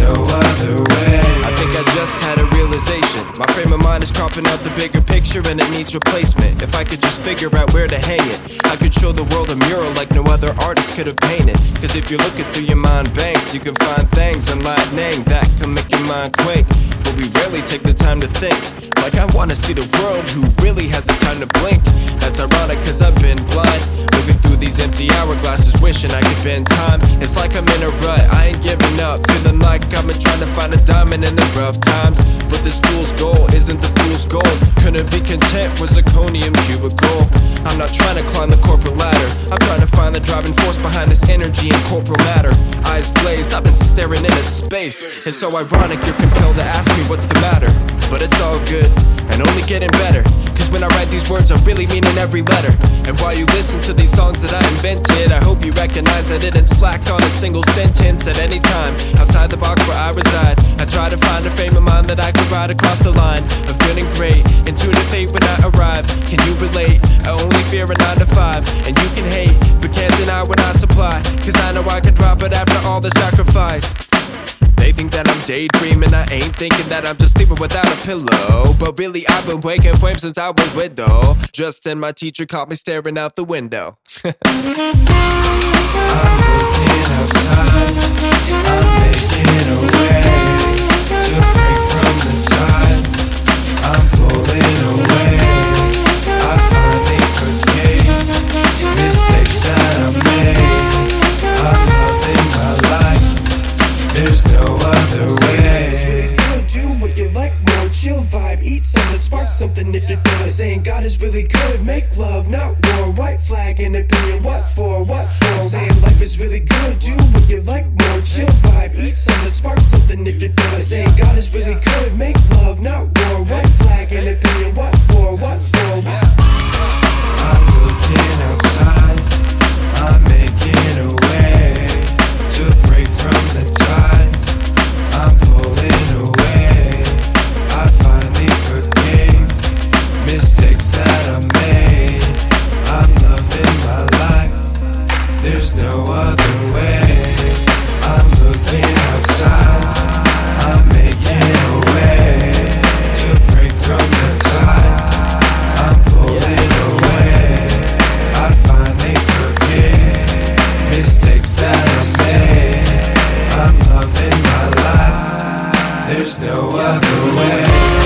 No other way. I think I just had a realization. My frame of mind is cropping out the bigger picture and it needs replacement. If I could just figure out where to hang it, I could show the world a mural like no other artist could have painted. Cause if you're looking through your mind banks, you can find things in lightning that can make your mind quake. But we rarely take the time to think. Like I wanna see the world who really has the time to blink. That's ironic cause I've been blind. Looking through these empty hourglasses, wishing I could bend time. It's like I'm in a rut, I ain't giving up. Feeling like I've been trying to find a diamond in the rough times. But this fool's goal isn't the fool's goal. Couldn't be content with zirconium cubicle. I'm not trying to climb the corporate ladder. I'm trying to find the driving force behind this energy and corporeal matter. Eyes glazed, I've been staring into space. It's so ironic you're compelled to ask me what's the matter. But it's all good and only getting better. Cause when I write these words, I'm really mean in every letter. And while you listen to these songs that I invented, I hope you recognize I didn't slack on a single sentence at any time. Outside the box where I reside, I try to find a frame of mind that I could ride across the line of good and great. Intuitive fate when I arrive. Can you relate? I only fear a 9 to 5. And you can hate, but can't deny when I supply. Cause I know I could drop it after all the sacrifice. They think that I'm daydreaming, I ain't thinking that I'm just sleeping without a pillow. But really, I've been waking flame since I was widow. Just then, my teacher caught me staring out the window. I'm looking outside. I'm making a way spark something if you feel it. Saying God is really good. Make love, not war. White flag and opinion. What for? What for? Saying life is really good. Do what you like, more chill vibe. Eat something, spark something if you feel it. Saying God is really good. There's no other way. I'm looking outside. I'm making a way to break from the tide. I'm pulling away. I finally forgive mistakes that I made. I'm loving my life. There's no other way.